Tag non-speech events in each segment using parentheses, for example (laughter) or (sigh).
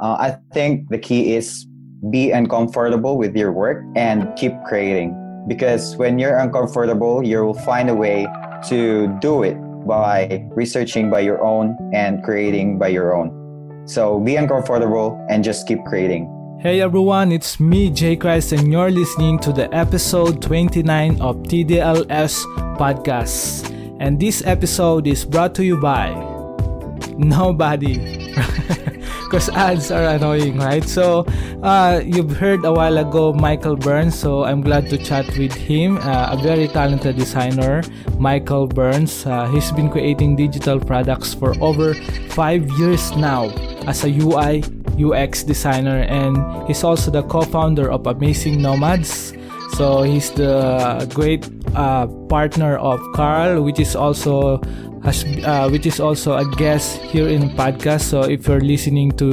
Uh, I think the key is be uncomfortable with your work and keep creating. Because when you're uncomfortable, you will find a way to do it by researching by your own and creating by your own. So be uncomfortable and just keep creating. Hey everyone, it's me, Jay Christ, and you're listening to the episode 29 of TDLS Podcast. And this episode is brought to you by (laughs) nobody. (laughs) Because (laughs) ads are annoying, right? So, uh, you've heard a while ago Michael Burns, so I'm glad to chat with him, uh, a very talented designer, Michael Burns. Uh, he's been creating digital products for over five years now as a UI UX designer, and he's also the co-founder of Amazing Nomads. So he's the great uh, partner of Karl, which is also uh, which is also a guest here in podcast. So if you're listening to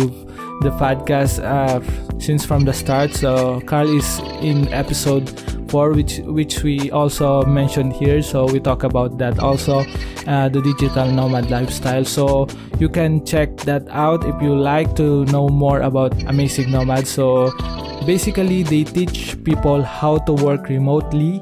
the podcast uh, since from the start, so Karl is in episode four, which which we also mentioned here. So we talk about that also, uh, the digital nomad lifestyle. So you can check that out if you like to know more about Amazing Nomad. So basically, they teach people how to work remotely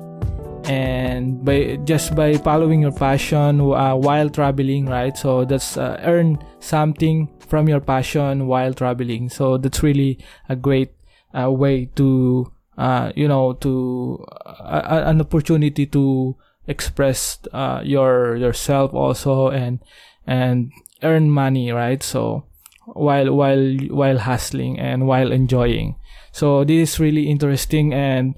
and by just by following your passion uh, while traveling right? So that's uh, earn something from your passion while traveling. So that's really a great uh, way to uh, you know to uh, an opportunity to express uh, your yourself also and and earn money right? So while while while hustling and while enjoying. So this is really interesting and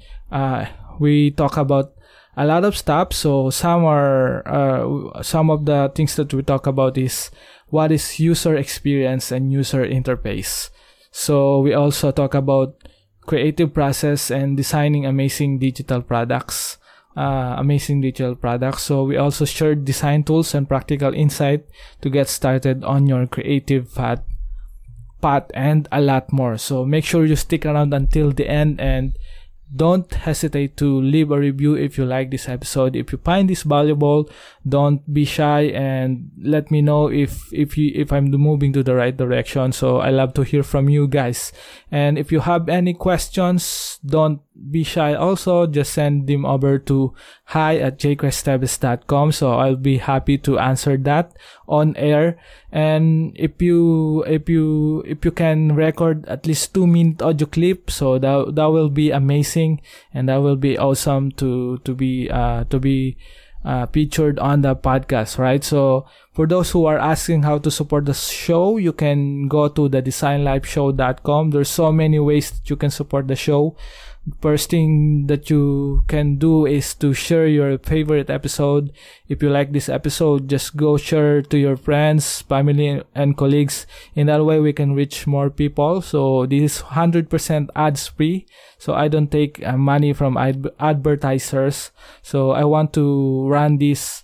we talk about a lot of stuff so some are uh, some of the things that we talk about is what is user experience and user interface so we also talk about creative process and designing amazing digital products. Uh, amazing digital products. So we also shared design tools and practical insight to get started on your creative path, path and a lot more. So make sure you stick around until the end and don't hesitate to leave a review if you like this episode. If you find this valuable don't be shy and let me know if if you if i'm moving to the right direction. So i love to hear from you guys. And if you have any questions don't be shy. Also just send them over to hi at jaychristteves.com so i'll be happy to answer that on air. And if you if you if you can record at least two minute audio clip so that that will be amazing. And that will be awesome to to be uh to be uh, featured on the podcast, right? So for those who are asking how to support the show, you can go to the designlifeshow.com. There's so many ways that you can support the show first thing that you can do is to share your favorite episode. If you like this episode, just go share to your friends, family, and colleagues. In that way, we can reach more people. So this is 100% ads free. So I don't take uh, money from ad- advertisers. So I want to run this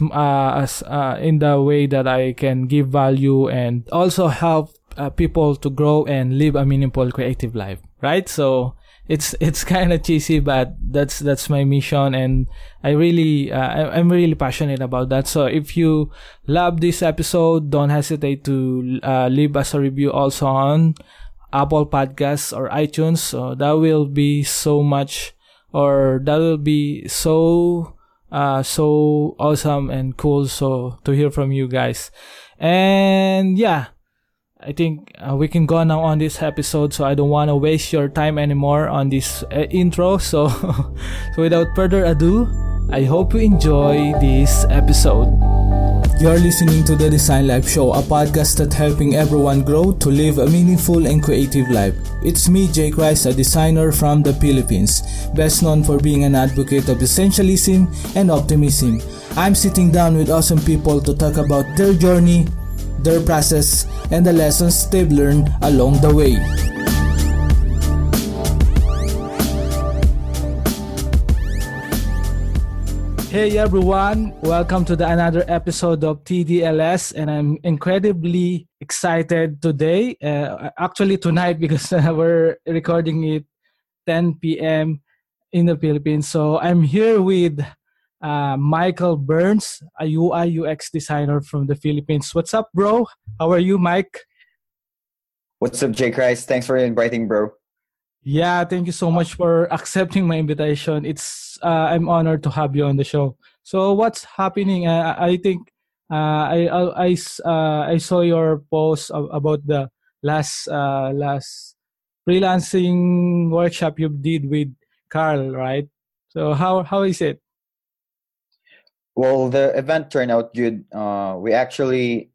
uh, as, uh, in the way that I can give value and also help uh, people to grow and live a meaningful creative life. Right? So it's it's kind of cheesy, but that's that's my mission, and I really uh, I'm really passionate about that. So if you love this episode, don't hesitate to uh, leave us a review also on Apple Podcasts or iTunes. So that will be so much, or that will be so uh so awesome and cool. So to hear from you guys, and yeah I think uh, we can go now on this episode, so I don't want to waste your time anymore on this uh, intro. (laughs) So, so without further ado, I hope you enjoy this episode. You're listening to the Design Life Show, a podcast that's helping everyone grow to live a meaningful and creative life. It's me, Jay Christ, a designer from the Philippines, best known for being an advocate of essentialism and optimism. I'm sitting down with awesome people to talk about their journey, their process, and the lessons they've learned along the way. Hey everyone, welcome to the another episode of TDLS, and I'm incredibly excited today. Uh, actually, tonight (laughs) because uh, we're recording it 10 p.m. in the Philippines. So I'm here with uh, Michael Burns, a UI UX designer from the Philippines. What's up, bro? How are you, Mike? What's up, Jay Christ? Thanks for inviting, bro. Yeah, thank you so much for accepting my invitation. It's uh, I'm honored to have you on the show. So what's happening? Uh, I think uh, I I uh, I saw your post about the last uh, last freelancing workshop you did with Karl, right? So how how is it? Well, the event turned out good. Uh, we actually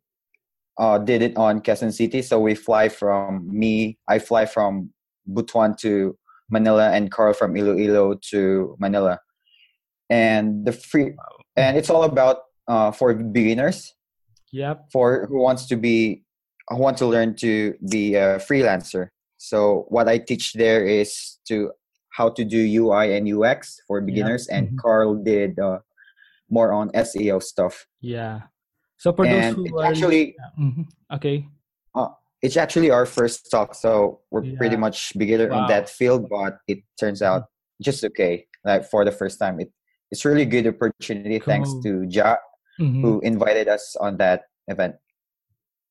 uh, did it on Quezon City, so we fly from me. I fly from Butuan to Manila, and Karl from Iloilo to Manila. And the free, and it's all about uh, for beginners. Yep. For who wants to be, who want to learn to be a freelancer. So what I teach there is to how to do UI and UX for beginners, yep. and mm-hmm. Karl did uh, more on SEO stuff. Yeah. So for and those who are actually mm-hmm. okay, uh, it's actually our first talk, so we're yeah. pretty much beginner wow. in that field. But it turns out just okay. Like for the first time, it it's really good opportunity. Cool. Thanks to Ja, mm-hmm. who invited us on that event.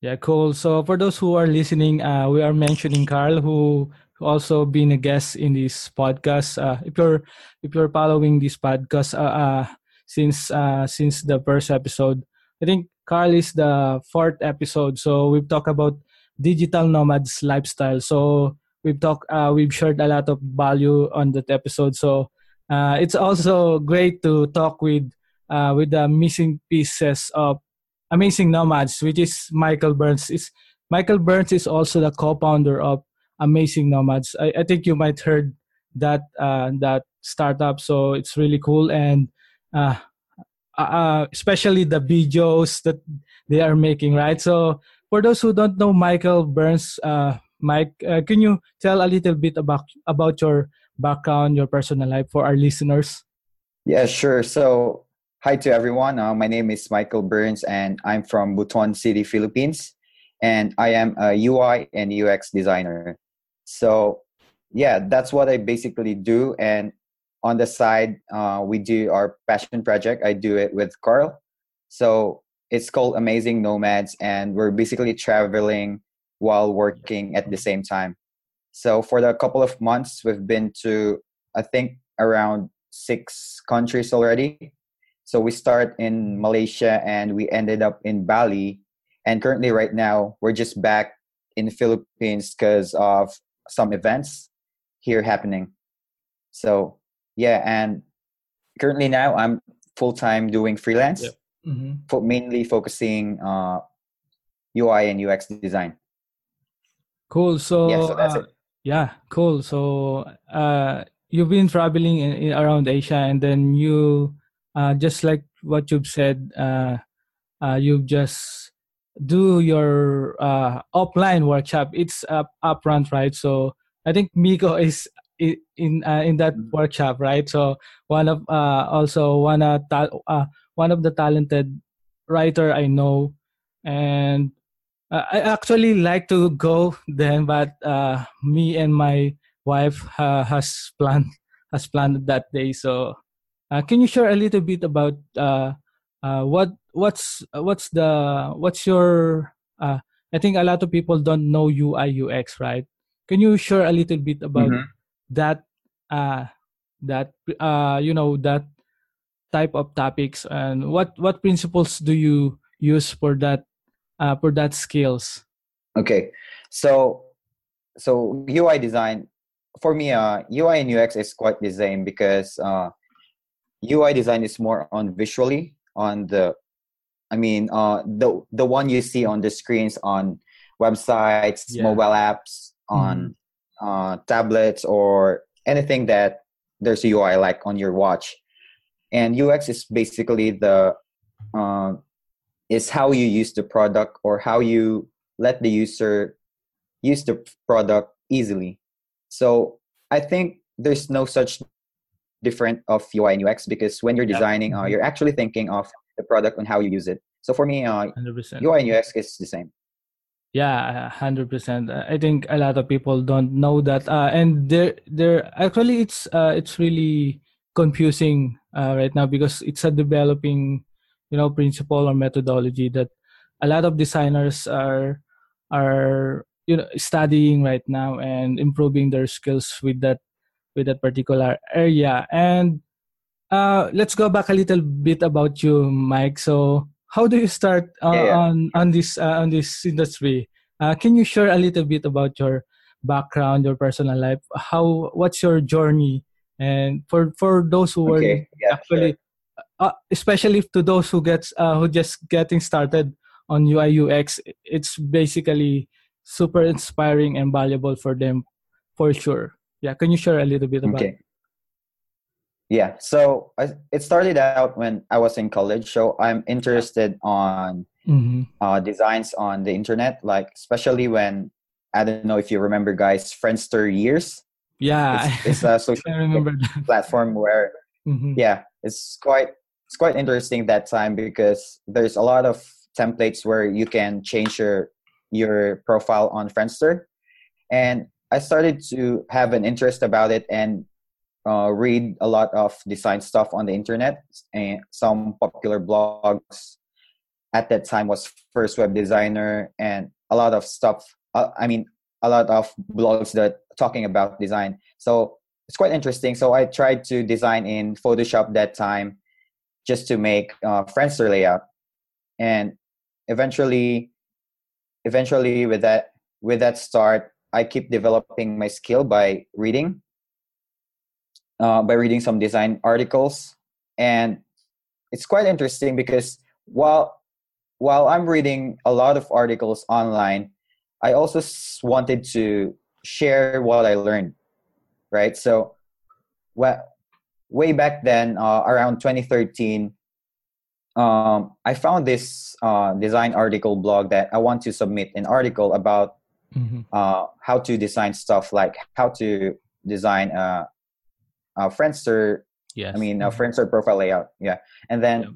Yeah, cool. So for those who are listening, uh, we are mentioning Karl, who also been a guest in this podcast. Uh, if you're if you're following this podcast uh, uh since uh, since the first episode, I think Karl is the fourth episode. So we've talked about digital nomads lifestyle. So we've talked, uh, we've shared a lot of value on that episode. So uh, it's also great to talk with uh, with the missing pieces of amazing nomads, which is Michael Burns. Is Michael Burns is also the co-founder of Amazing Nomads. I, I think you might heard that uh, that startup. So it's really cool and. Uh, uh, especially the videos that they are making, right? So for those who don't know Michael Burns, uh, Mike, uh, can you tell a little bit about about your background, your personal life for our listeners? Yeah, sure. So hi to everyone. Uh, my name is Michael Burns, and I'm from Butuan City, Philippines, and I am a UI and UX designer. So yeah, that's what I basically do, and on the side, uh, we do our passion project. I do it with Karl. So it's called Amazing Nomads, and we're basically traveling while working at the same time. So for the couple of months, we've been to, I think, around six countries already. So we start in Malaysia and we ended up in Bali. And currently, right now, we're just back in the Philippines because of some events here happening. So yeah and currently now i'm full-time doing freelance yep. mm-hmm. for mainly focusing uh ui and ux design cool so, yeah, so that's uh, it. yeah cool so uh you've been traveling in, in, around asia and then you uh just like what you've said uh uh you've just do your uh offline workshop it's up upfront right so i think miko (laughs) is in uh, in that mm. workshop, right? So one of uh, also one uh, ta- uh, one of the talented writer I know, and uh, I actually like to go then, but uh, me and my wife uh, has planned has planned that day. So uh, can you share a little bit about uh, uh, what what's what's the what's your uh, I think a lot of people don't know UI UX, right? Can you share a little bit about mm-hmm that uh that uh you know that type of topics and what what principles do you use for that uh for that skills? Okay. So so ui design for me uh ui and ux is quite the same because uh ui design is more on visually on the i mean uh the the one you see on the screens on websites yeah. mobile apps on mm uh, tablets or anything that there's a UI like on your watch. And UX is basically the uh, is how you use the product or how you let the user use the product easily. So I think there's no such different of UI and UX because when you're designing, uh, mm-hmm. you're actually thinking of the product and how you use it. So for me, uh, UI and UX is the same. Yeah, hundred percent. I think a lot of people don't know that, uh, and there, there actually it's uh, it's really confusing uh, right now because it's a developing, you know, principle or methodology that a lot of designers are are you know studying right now and improving their skills with that with that particular area and uh, let's go back a little bit about you mike so how do you start uh, yeah, yeah. on on this uh, on this industry uh, can you share a little bit about your background your personal life how what's your journey and for for those who okay. are yeah, actually sure. Uh, especially to those who gets uh, who just getting started on ui ux it's basically super inspiring and valuable for them for sure. Yeah, can you share a little bit about okay. Yeah, so I, it started out when I was in college. So I'm interested on mm-hmm. uh, designs on the internet, like especially when I don't know if you remember, guys, Friendster years. Yeah, it's, it's a (laughs) social platform where, mm-hmm. yeah, it's quite it's quite interesting that time because there's a lot of templates where you can change your your profile on Friendster. And I started to have an interest about it and uh, read a lot of design stuff on the internet. And some popular blogs at that time was First Web Designer and a lot of stuff. Uh, I mean, a lot of blogs that talking about design. So it's quite interesting. So I tried to design in Photoshop that time just to make uh, Friendster layout. And eventually eventually with that with that start i keep developing my skill by reading uh, by reading some design articles and it's quite interesting because while while i'm reading a lot of articles online i also wanted to share what i learned right so well, way back then uh, around 2013 um, I found this uh, design article blog that I want to submit an article about mm-hmm. uh, how to design stuff like how to design a, a Friendster. Yes. I mean, a mm-hmm. Friendster profile layout. Yeah. And then, yeah.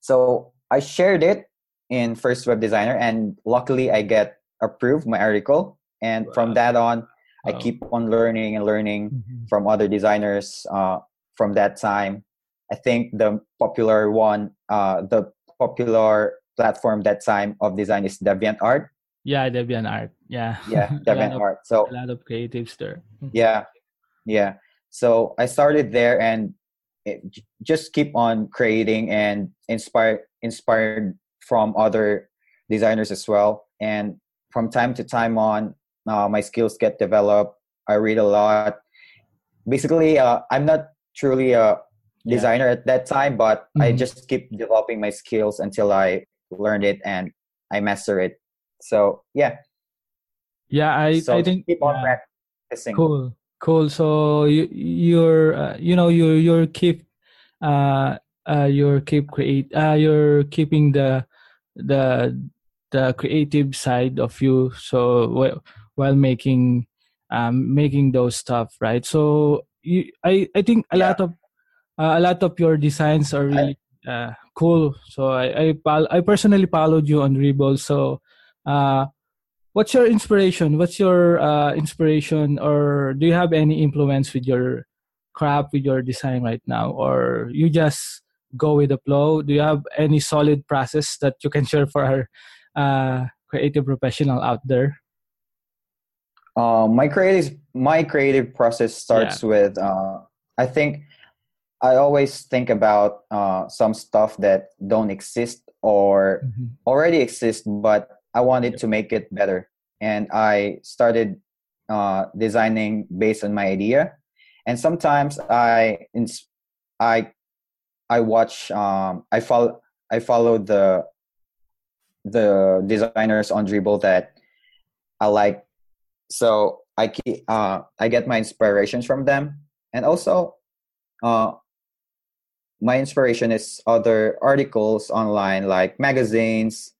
so I shared it in First Web Designer, and luckily I get approved my article. And wow. from that on, wow. I keep on learning and learning mm-hmm. from other designers uh, from that time I think the popular one, uh, the popular platform that time of design is DeviantArt. Yeah, DeviantArt. Yeah. Yeah, (laughs) DeviantArt. So a lot of creatives there. Mm-hmm. yeah, yeah. So I started there and just keep on creating and inspired inspired from other designers as well. And from time to time on, uh, my skills get developed. I read a lot. Basically, uh, I'm not truly a designer yeah. at that time, but mm-hmm. I just keep developing my skills until I learned it and I master it. So yeah. Yeah, I so I think keep on yeah. practicing. Cool, cool. So you you're uh, you know you you're keep uh uh you're keep create uh you're keeping the the the creative side of you so while, while making um making those stuff right so you i i think a yeah. lot of uh, a lot of your designs are really uh, cool. So I, I, I personally followed you on Dribbble. So uh, what's your inspiration? What's your uh, inspiration, or do you have any influence with your craft, with your design right now, or you just go with the flow? Do you have any solid process that you can share for our uh, creative professional out there? Uh, my creative my creative process starts yeah. with uh, I think I always think about uh, some stuff that don't exist or mm-hmm. already exist, but I wanted to make it better. And I started uh, designing based on my idea. And sometimes I, I, I watch, um, I follow, I follow the, the designers on Dribbble that I like. So I keep, uh, I get my inspirations from them. And also, uh, my inspiration is other articles online like magazines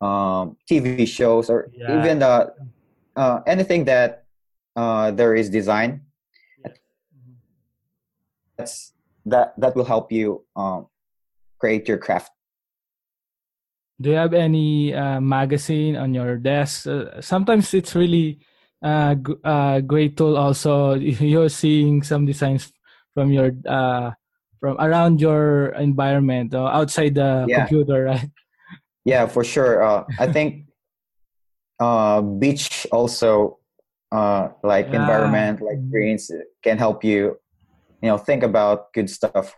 um, tv shows or yeah. even uh, uh, anything that uh, there is design. That's that that will help you um, create your craft. Do you have any uh, magazine on your desk? Uh, sometimes it's really uh, g- uh, great tool also. (laughs) You're seeing some designs from your uh, from around your environment outside the yeah. computer right yeah for sure uh, i (laughs) think uh, beach also uh, like Yeah. environment like Mhm. greens can help you you know think about good stuff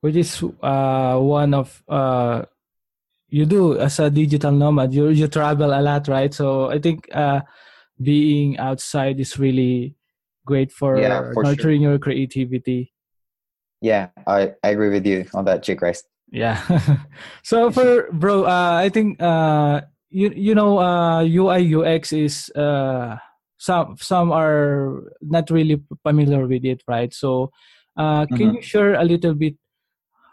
which is uh, one of uh, you do as a digital nomad. You you travel a lot, right? So I think uh, being outside is really great for, Yeah, for sure. nurturing your creativity. yeah i, I agree with you on that jay christ Yeah. (laughs) so for bro, uh, I think uh, you you know uh, UI UX is uh, some some are not really familiar with it, right? So uh, can Mhm. you share a little bit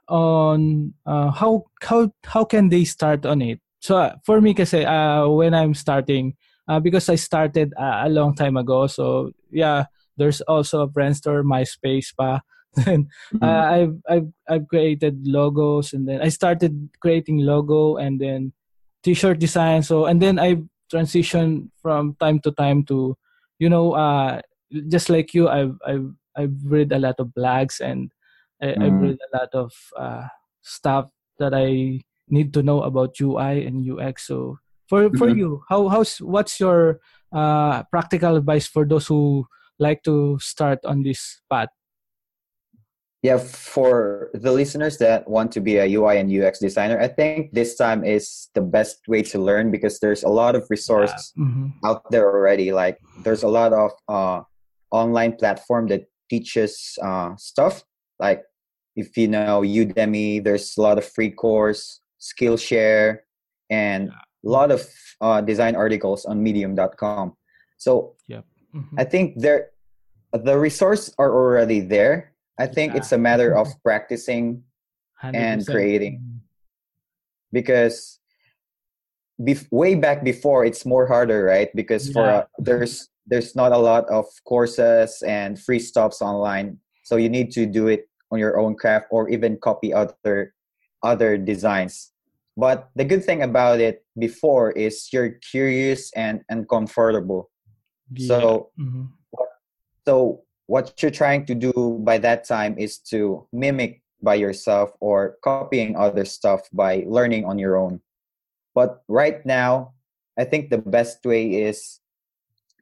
on uh, how how how can they start on it? So uh, for me, kasi uh, when I'm starting, uh, because I started uh, a long time ago, so yeah, there's also a brainstorm MySpace pa. Then Mhm. uh, I've I've I've created logos and then I started creating logo and then t-shirt design. So and then I transitioned from time to time to, you know, uh, just like you, I've I've I've read a lot of blogs and I, I've Mm. read a lot of uh, stuff that I need to know about UI and UX. So for for Mhm. you, how how's what's your uh, practical advice for those who like to start on this path? Yeah, for the listeners that want to be a UI and UX designer, I think this time is the best way to learn because there's a lot of resources Mhm. out there already. Like there's a lot of uh, online platform that teaches uh, stuff. Like if you know Udemy, there's a lot of free course, Skillshare, and a lot of uh, design articles on Medium.com. So Mhm. I think there, the resources are already there. I think Yeah. it's a matter of practicing 100%. creating. Mhm. because bef- way back before it's more harder right because for Yeah. uh, there's there's not a lot of courses and free stops online so you need to do it on your own craft or even copy other other designs but the good thing about it before is you're curious and uncomfortable Yeah. so Mhm. so what you're trying to do by that time is to mimic by yourself or copying other stuff by learning on your own. But right now, I think the best way is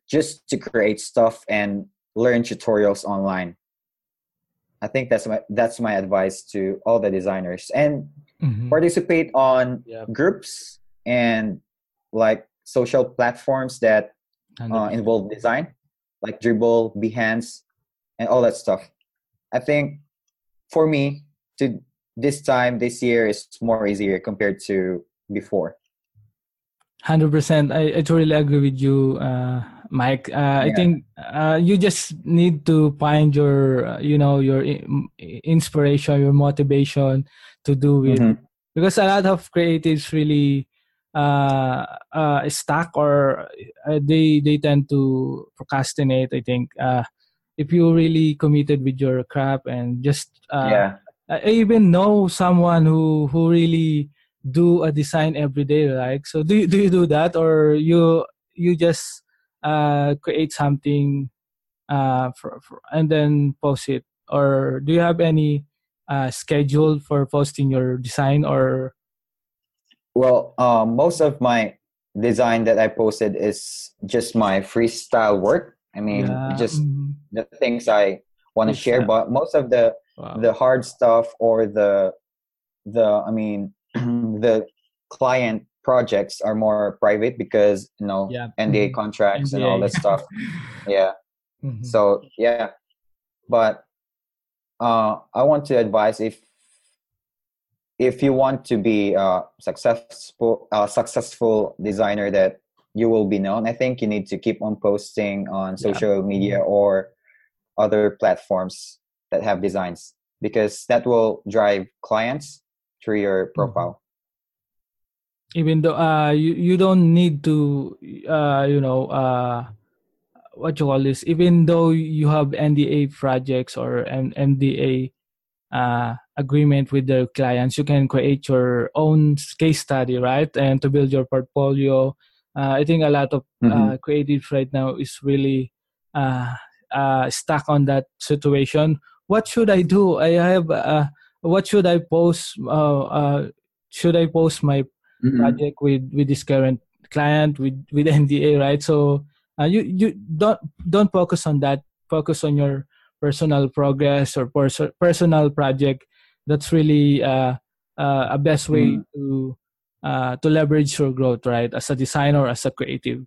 just to create stuff and learn tutorials online. I think that's my that's my advice to all the designers and Mhm. participate on Yep. groups and like social platforms that uh, involve design, like Dribbble, Behance, and all that stuff. I think for me, to this time this year is more easier compared to before. Hundred percent. I, I totally agree with you, uh, Mike. Uh, I think uh, you just need to find your, uh, you know, your inspiration, your motivation to do it. Mhm. Because a lot of creatives really uh, uh, stuck or uh, they they tend to procrastinate. I think uh, if you really committed with your craft and just uh, yeah, I even know someone who who really do a design every day, right? So do you, do you do that, or you you just uh, create something uh, for, for, and then post it, or do you have any uh, schedule for posting your design, or well, um, most of my design that I posted is just my freestyle work. I mean, Yeah, just mhm. The things I want to share. But most of the Wow. the hard stuff or the the I mean (clears throat) the client projects are more private because you know Yeah. NDA Mhm. contracts and all that stuff. (laughs) Yeah. Mhm. So yeah, but uh, I want to advise if if you want to be a successful a successful designer that you will be known. I think you need to keep on posting on Yeah. social media or other platforms that have designs because that will drive clients through your profile. even though uh you, you don't need to uh you know uh what you call this even though you have nda projects or an nda uh agreement with the clients you can create your own case study right and to build your portfolio uh, i think a lot of uh, Mhm. creatives right now is really uh, stuck on that situation what should i do i have uh what should i post uh, uh should i post my mm-hmm. project with with this current client with with (laughs) NDA, right? So uh, you you don't don't focus on that. Focus on your personal progress or pers- personal project. That's really uh, uh, a best way mm. to uh, to leverage your growth, right? As a designer, as a creative.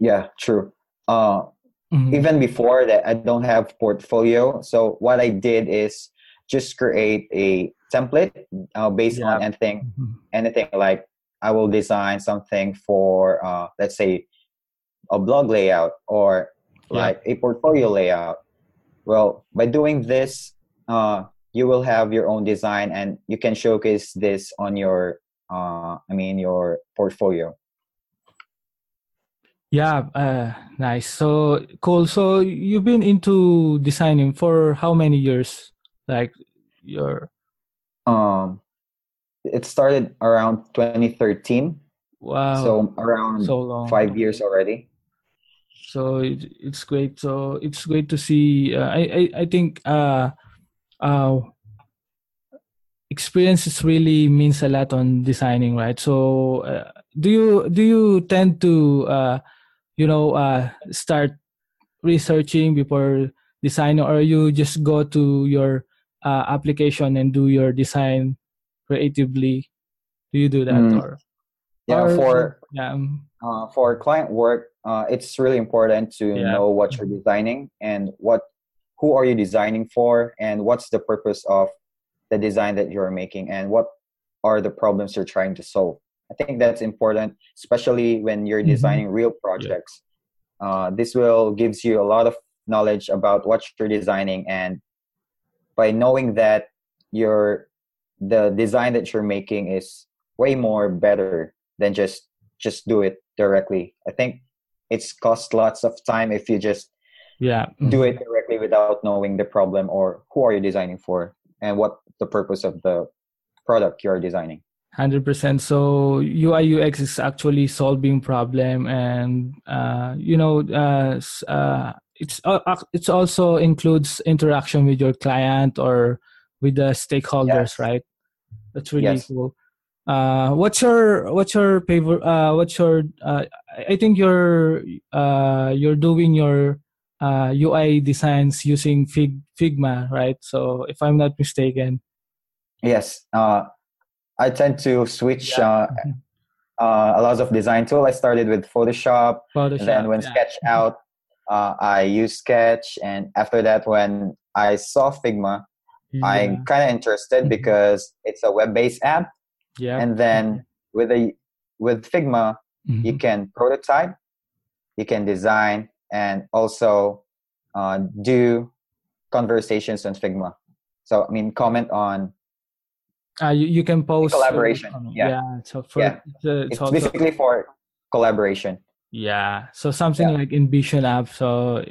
Yeah, true. Uh, mm-hmm. Even before that, I don't have portfolio. So what I did is just create a template uh, based yeah. on anything, mm-hmm. anything like I will design something for, uh, let's say, a blog layout or yeah. like a portfolio layout. Well, by doing this, uh, you will have your own design and you can showcase this on your, uh, I mean, your portfolio. Yeah, uh, nice. So cool. So you've been into designing for how many years? Like your um it started around 2013. Wow. So around so long. 5 years already. So it, it's great. So it's great to see uh, I, I I think uh uh experiences really means a lot on designing, right? So uh, do you do you tend to uh you know uh, start researching before designing or you just go to your uh, application and do your design creatively do you do that mm. or yeah or, for yeah um, uh, for client work uh, it's really important to yeah. know what you're designing and what who are you designing for and what's the purpose of the design that you're making and what are the problems you're trying to solve I think that's important, especially when you're mm-hmm. designing real projects. Yeah. Uh, this will gives you a lot of knowledge about what you're designing, and by knowing that your the design that you're making is way more better than just just do it directly. I think it's cost lots of time if you just yeah do it directly without knowing the problem or who are you designing for and what the purpose of the product you're designing 100% so ui ux is actually solving problem and uh, you know uh, uh, it's uh, it's also includes interaction with your client or with the stakeholders yes. right? That's really yes. cool. Uh, what's your what's your favorite uh, what's your i think you're you're doing your ui designs using Fig, figma right? So if i'm not mistaken. Yes I tend to switch yeah. uh, uh, a lot of design tool. I started with Photoshop. Photoshop and then when yeah. Sketch out, uh, I use Sketch. And after that, when I saw Figma, yeah. I'm kind of interested mm-hmm. because it's a web-based app. Yeah. And then with a with Figma, mm-hmm. you can prototype, you can design, and also uh, do conversations on Figma. So I mean, comment on uh, you, you can post collaboration. yeah. yeah. So for yeah. it's, it's, it's basically for collaboration. Yeah. So something yeah. like InVision app. So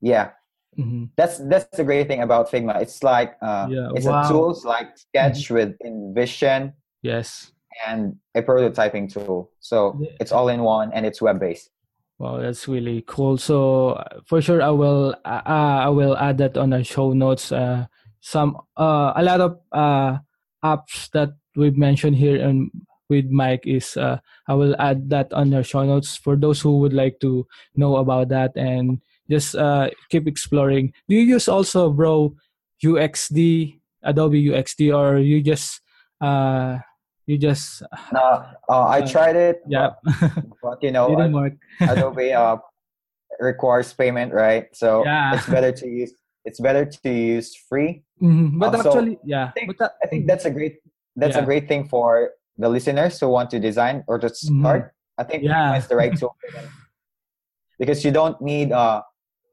yeah. Mm-hmm. That's that's the great thing about Figma. It's like uh, yeah. it's wow. a tools like Sketch mm-hmm. with InVision. Yes. And a prototyping tool. So yeah. it's all in one and it's web based. Wow, that's really cool. So uh, for sure, I will uh, I will add that on the show notes. Uh, some uh, a lot of uh, apps that we've mentioned here and with Mike is uh, I will add that on your show notes for those who would like to know about that and just uh, keep exploring. Do you use also, bro, UXD, Adobe UXD, or you just uh, you just? No, uh, I uh, tried it. Yeah, (laughs) but, you know, (laughs) Adobe uh, requires payment, right? So (laughs) yeah. it's better to use it's better to use free. Mm-hmm. But also, actually, yeah, I think, that, I think that's a great that's yeah. a great thing for the listeners who want to design or to mm-hmm. start. Mm-hmm. I think yeah. it's the right tool because you don't need uh,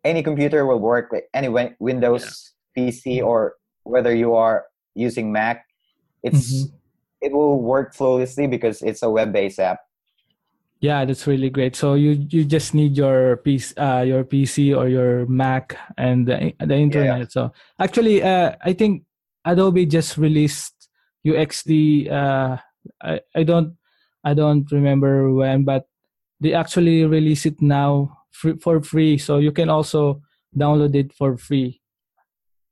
any computer will work like any Windows yeah. PC or whether you are using Mac. It's mm-hmm. it will work flawlessly because it's a web-based app. Yeah, that's really great. So you you just need your PC, uh, your PC or your Mac and the, the internet. Yeah. So actually, uh, I think Adobe just released UXD. Uh, I I don't I don't remember when, but they actually release it now free, for free. So you can also download it for free.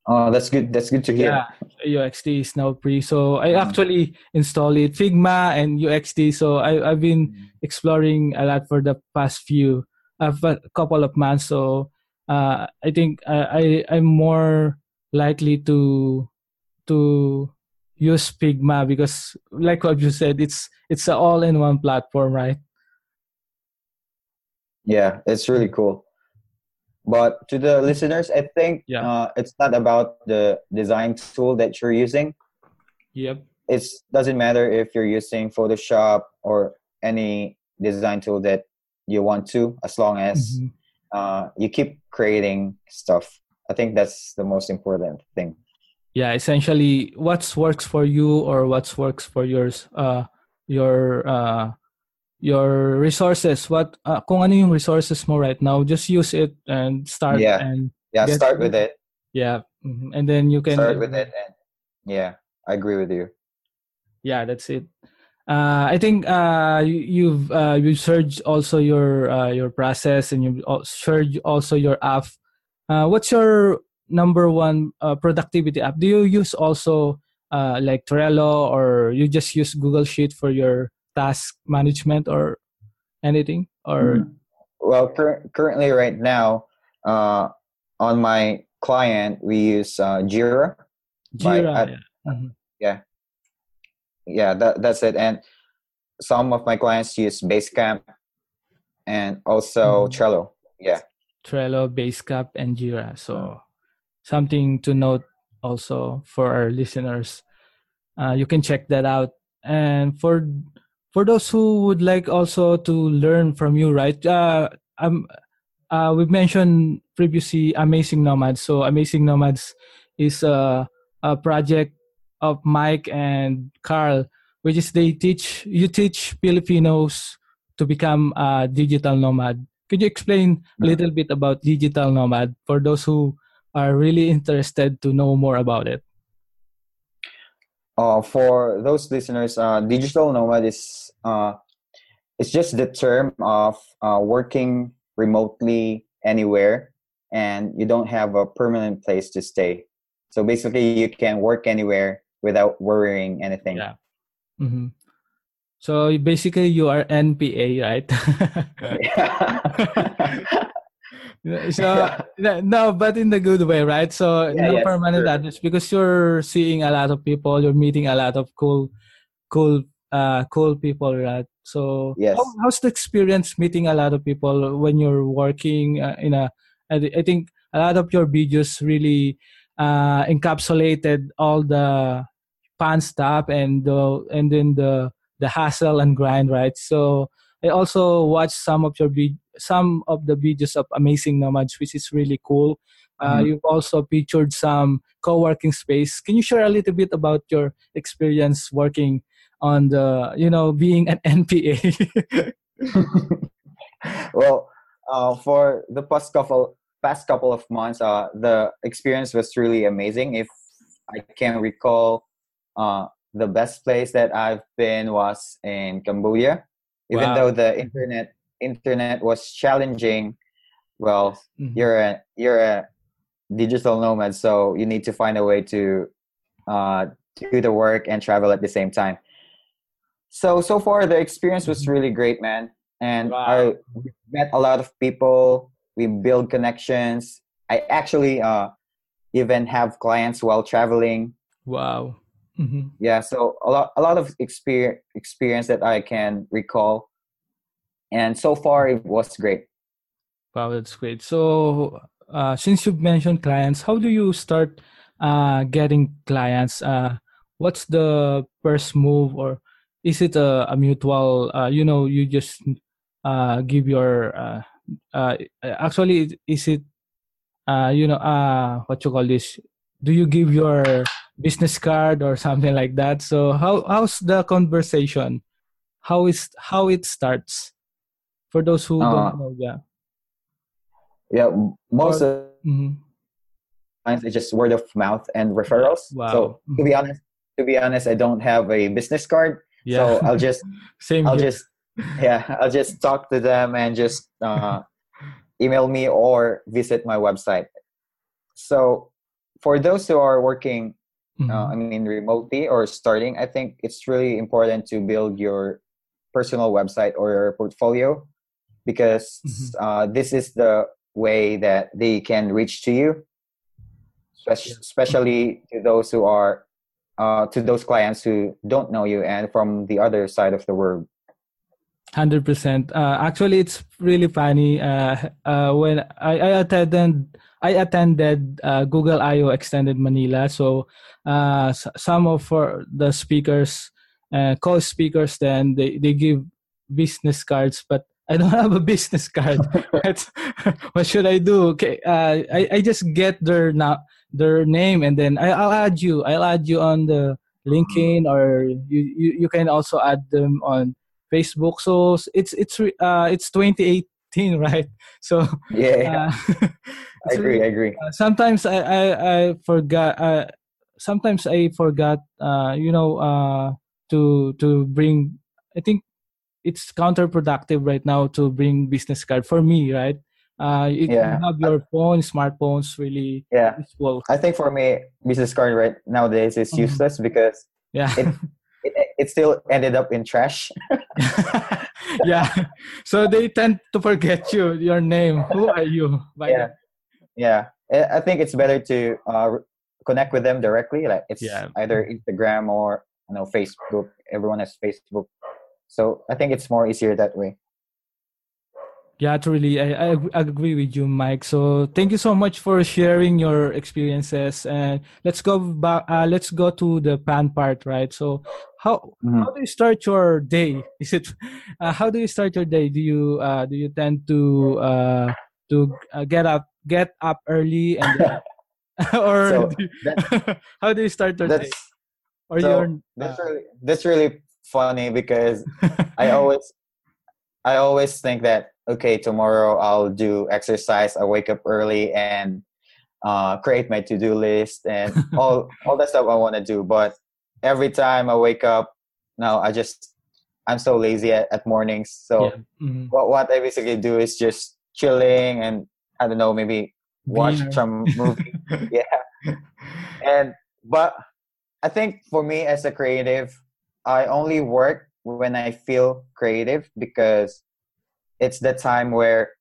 Oh, that's good. That's good to hear. Yeah, UXD is now free. So I actually installed it, Figma and UXD. So I, I've been exploring a lot for the past few, uh, a couple of months. So uh, I think uh, I I'm more likely to to use Figma because, like what you said, it's it's an all-in-one platform, right? Yeah, it's really cool. But to the listeners, I think Yeah. uh, it's not about the design tool that you're using. Yep. It doesn't matter if you're using Photoshop or any design tool that you want to, as long as Mhm. uh, you keep creating stuff. I think that's the most important thing. yeah essentially what's works for you or what's works for yours uh your uh your resources what uh, kung ano yung resources mo right now just use it and start Yeah. and Yeah, start with it. yeah mhm. and then you can Start with it, and yeah, I agree with you. yeah that's it uh i think uh you, you've uh you searched also your uh your process and you searched also your app uh what's your number one uh, productivity app do you use also uh like trello or you just use google sheet for your task management or anything or Well, cur- currently, right now, uh, on my client, we use uh, Jira. by jira at- yeah. Mhm. Yeah, that, that's it. And some of my clients use Basecamp and also Mhm. Trello. Yeah. Trello, Basecamp, and Jira. So something to note also for our listeners. Uh, you can check that out. And for for those who would like also to learn from you, right? Uh, um, uh, we've mentioned previously Amazing Nomads. So Amazing Nomads is a, a project of Mike and Karl, which is they teach you teach Filipinos to become a digital nomad. Could you explain a little bit about digital nomad for those who are really interested to know more about it? Uh, for those listeners, uh, digital nomad is uh, it's just the term of uh, working remotely anywhere, and you don't have a permanent place to stay. So basically, you can work anywhere without worrying anything. Yeah. hmm So basically, you are NPA, right? (laughs) (laughs) so (laughs) Yeah. no, but in the good way, right? So Yeah, no yes, permanent sure. address because you're seeing a lot of people, you're meeting a lot of cool, cool, uh, cool people, right? So Yes. how, how's the experience meeting a lot of people when you're working uh, in a? I think a lot of your videos really uh, encapsulated all the fun stuff and the and then the the hassle and grind, right? So I also watched some of your some of the videos of Amazing Nomads, which is really cool. Uh, Mhm. You've also featured some co-working space. Can you share a little bit about your experience working on the, you know, being an (laughs) NPA? (laughs) well, uh, for the past couple past couple of months, uh, the experience was really amazing. If I can recall, uh, the best place that I've been was in Cambodia. Even Wow. though the internet internet was challenging, well, Mhm. you're a you're a digital nomad, so you need to find a way to uh, do the work and travel at the same time. So so far, the experience was really great, man. And Wow. I met a lot of people. We build connections. I actually uh, even have clients while traveling. wow. Mhm. Yeah, so a lot a lot of experience experience that I can recall. And so far, it was great. Wow, that's great. So, uh, since you've mentioned clients, how do you start uh, getting clients? Uh, what's the first move, or is it a, a mutual? Uh, you know, you just uh, give your. Uh, actually, is it? You know, what you call this? Do you give your business card or something like that? So, how how's the conversation? How is how it starts? For those who Uh, don't know, yeah. Yeah, most of Mhm. times it's just word of mouth and referrals. Wow. So to be honest, to be honest, I don't have a business card. Yeah. So I'll just (laughs) Same I'll here. just yeah, I'll just talk to them and just uh, (laughs) email me or visit my website. So for those who are working Mhm. uh, I mean, remotely or starting, I think it's really important to build your personal website or your portfolio because Mhm. uh, this is the way that they can reach to you, especially to those who are uh, to those clients who don't know you and from the other side of the world. Hundred percent. Uh, actually, it's really funny. Uh, uh, when I, I attended, I attended uh, Google I/O Extended Manila. So uh, s- some of the speakers, uh, co-speakers, then they, they give business cards, but I don't have a business card. (laughs) What- should I do? Okay, uh, I I just get their na- their name and then I, I'll add you. I'll add you on the LinkedIn or you, you, you can also add them on Facebook. So it's it's uh it's 2018, (laughs) right? So Yeah, uh, (laughs) I agree. I agree. uh, sometimes I I, I forgot. Uh, sometimes I forgot. Uh, you know, uh, to to bring. I think it's counterproductive right now to bring business card for me, right? Uh, it, Yeah. you have your phone, smartphones, really Yeah, useful. I think for me, business card right nowadays is Mhm. useless because Yeah. it, it it still ended up in trash. (laughs) (laughs) yeah. So they tend to forget you, your name. Who are you? By yeah yeah i I think it's better to uh, connect with them directly like it's Yeah. either instagram or you know facebook everyone has facebook so i think it's more easier that way Yeah, truly, I, I agree with you, Mike. So thank you so much for sharing your experiences. And let's go back. Uh, let's go to the pan part, right? So how Mhm. how do you start your day? (laughs) Is it uh, how do you start your day? Do you uh, do you tend to uh, to uh, get up get up early and then, (laughs) (laughs) or So, do you- how do you start your day? Or so, your that's really that's really funny because (laughs) i always i always think that okay tomorrow i'll do exercise i wake up early and uh, create my to-do list and (laughs) all all that stuff i want to do but every time i wake up now i just i'm so lazy at, at mornings so yeah. mhm. what, what i basically do is just chilling and i don't know maybe watch Beer. some movie (laughs) yeah and but i think for me as a creative i only work when i feel creative because it's the time where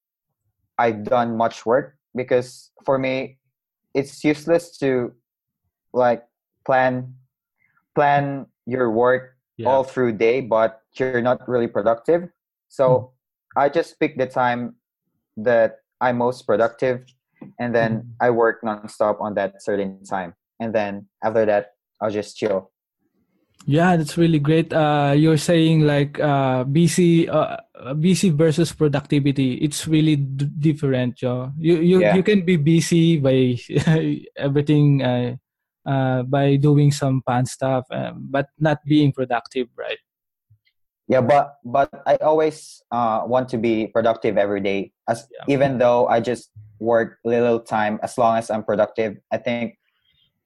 i've done much work because for me it's useless to like plan plan your work yeah. all through day but you're not really productive so i just pick the time that i'm most productive and then Mhm. i work nonstop on that certain time and then after that i'll just chill Yeah, that's really great. Uh, you're saying like uh, BC, uh, BC versus productivity. It's really d- different, Joe. You you Yeah. you can be busy by (laughs) everything, uh, uh, by doing some fun stuff, um, but not being productive, right? yeah but but i always uh, want to be productive every day as Yeah. even though i just work little time as long as i'm productive i think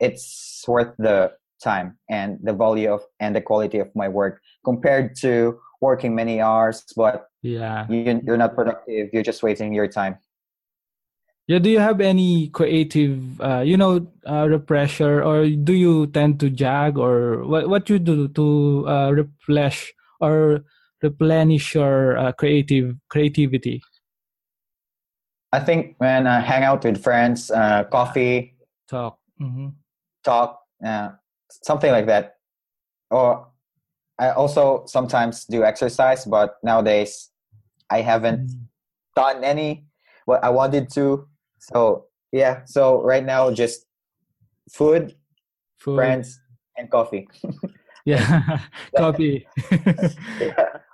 it's worth the time and the value of and the quality of my work compared to working many hours but Yeah. you, you're not productive you're just wasting your time Yeah. Do you have any creative, uh, you know, uh, repressure, or do you tend to jog, or what? What you do to uh, replenish or replenish your uh, creative creativity? i think when i hang out with friends uh, coffee Talk. hmm talk uh, something like that or i also sometimes do exercise but nowadays i haven't mm. done any what i wanted to so yeah so right now just food Food. friends and coffee (laughs) (laughs) Yeah, coffee. (laughs) yeah.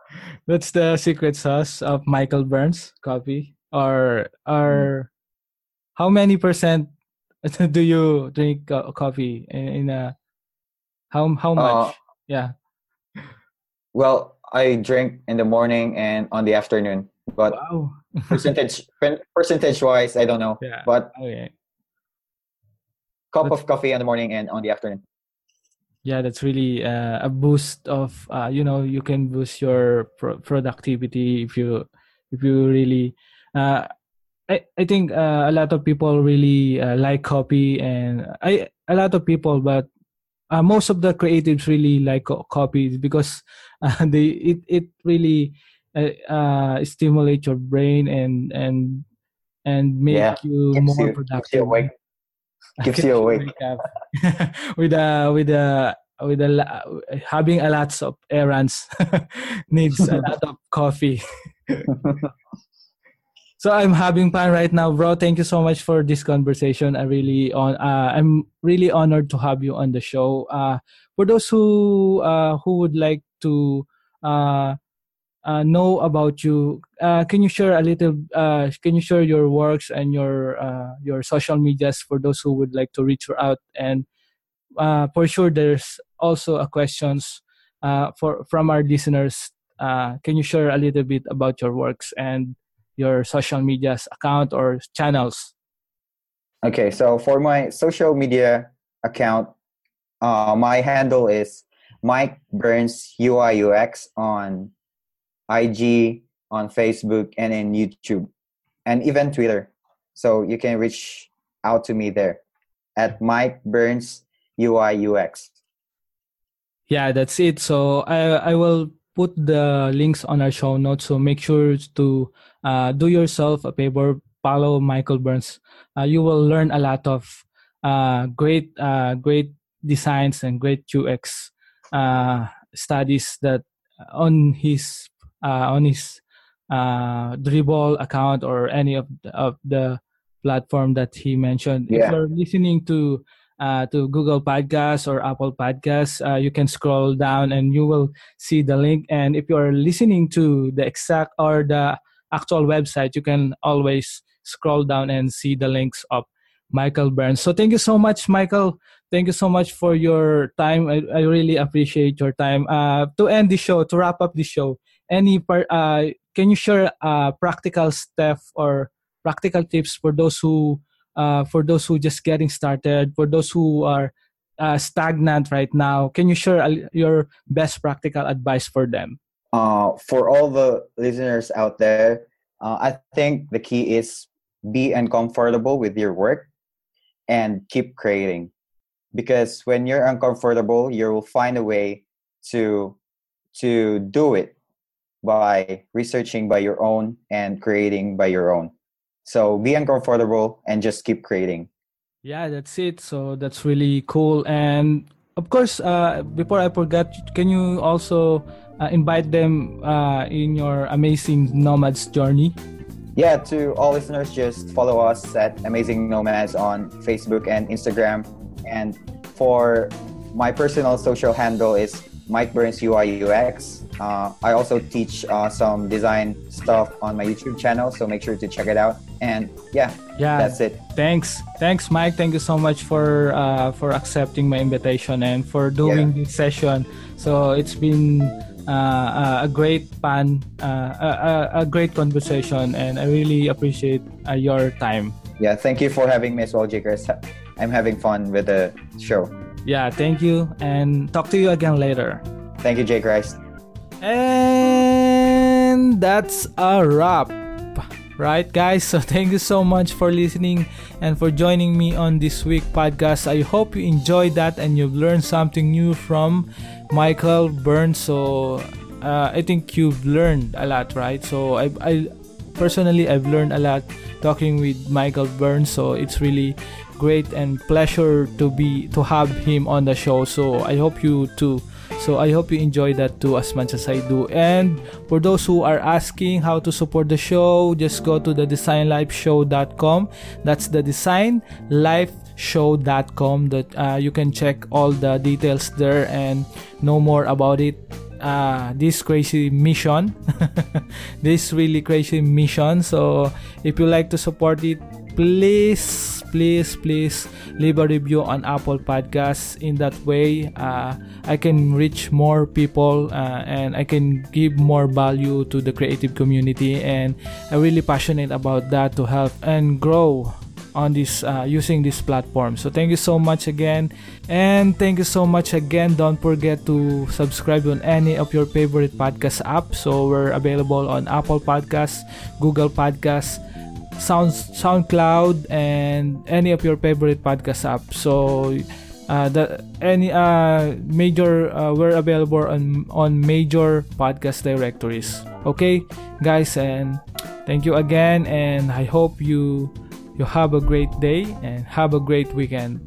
That's the secret sauce of Michael Burns coffee. Or or mm. how many percent do you drink coffee in, in a how how much? Uh, yeah. well i drink in the morning and on the afternoon but Wow. (laughs) percentage percentage wise i don't know Yeah. but Okay. cup That's- of coffee in the morning and on the afternoon Yeah, that's really uh, a boost of uh, you know you can boost your pro- productivity if you if you really uh, I, I think uh, a lot of people really uh, like copy and I a lot of people but uh, most of the creatives really like co- copy because (laughs) uh, they it it really uh, uh, stimulate your brain and and and make Yeah, you Keeps more you, productive (laughs) you awake. Keeps you awake. wake up. (laughs) with a with a with a having a lots of errands needs a lot of coffee so i'm having fun right now bro. Thank you so much for this conversation. I really on uh, i'm really honored to have you on the show. Uh, for those who uh, who would like to uh, uh, know about you uh, can you share a little uh, can you share your works and your uh, your social medias for those who would like to reach out? And uh, for sure there's also a questions uh, for from our listeners. Uh, can you share a little bit about your works and your social medias account or channels Okay, so for my social media account, uh, my handle is Mike Burns UI UX on IG, on Facebook, and in YouTube, and even Twitter. So you can reach out to me there at Mike Burns UI UX. yeah that's it so i i will put the links on our show notes so make sure to uh, do yourself a favor follow michael burns uh, you will learn a lot of uh, great uh, great designs and great ux uh, studies that on his uh, on his uh, Dribbble account or any of the, of the platform that he mentioned Yeah. if you're listening to uh, to Google Podcasts or Apple Podcasts, uh, you can scroll down and you will see the link. And if you are listening to the exact or the actual website, you can always scroll down and see the links of Michael Burns. So thank you so much, Michael. Thank you so much for your time. I, I really appreciate your time. Uh, to end the show, to wrap up the show, any part, uh, can you share uh, practical stuff or practical tips for those who uh, for those who just getting started, for those who are uh, stagnant right now, can you share your best practical advice for them? Uh, for all the listeners out there, uh, I think the key is be uncomfortable with your work and keep creating. Because when you're uncomfortable, you will find a way to to do it by researching by your own and creating by your own. So be uncomfortable and just keep creating. Yeah, that's it. So that's really cool. And of course, uh, before I forget, can you also uh, invite them uh, in your amazing nomads journey? Yeah, to all listeners, just follow us at Amazing Nomads on Facebook and Instagram. And for my personal social handle is Mike Burns UI UX. Uh, I also teach uh, some design stuff on my YouTube channel, so make sure to check it out. And yeah, Yeah, that's it. Thanks, thanks, Mike. Thank you so much for uh, for accepting my invitation and for doing this session. So it's been uh, a great fun, uh, a, a- great conversation, and I really appreciate uh, your time. Yeah, thank you for having me as well, J. Chris. I'm having fun with the show. Yeah, thank you, and talk to you again later. Thank you, J. Christ. And that's a wrap. Right, guys? So, (laughs) thank you so much for listening and for joining me on this week podcast. I hope you enjoyed that and you've learned something new from Michael Burns. So, uh, I think you've learned a lot, right? So, I, I personally, I've learned a lot talking with Michael Burns. So, it's really great and pleasure to be to have him on the show. So, I hope you too. So I hope you enjoy that too as much as I do. And for those who are asking how to support the show, just go to the designlifeshow.com. That's the designlifeshow.com that uh, you can check all the details there and know more about it. Uh, this crazy mission, (laughs) this really crazy mission. So if you like to support it, please please please leave a review on apple podcasts in that way. Uh, i can reach more people uh, and i can give more value to the creative community and i'm really passionate about that to help and grow on this uh, using this platform. So thank you so much again and thank you so much again. Don't forget to subscribe on any of your favorite podcast apps so we're available on apple podcasts google podcasts Sound SoundCloud and any of your favorite podcast apps. So uh, the any uh, major uh, we're available on on major podcast directories. Okay, guys, and thank you again, and I hope you you have a great day and have a great weekend.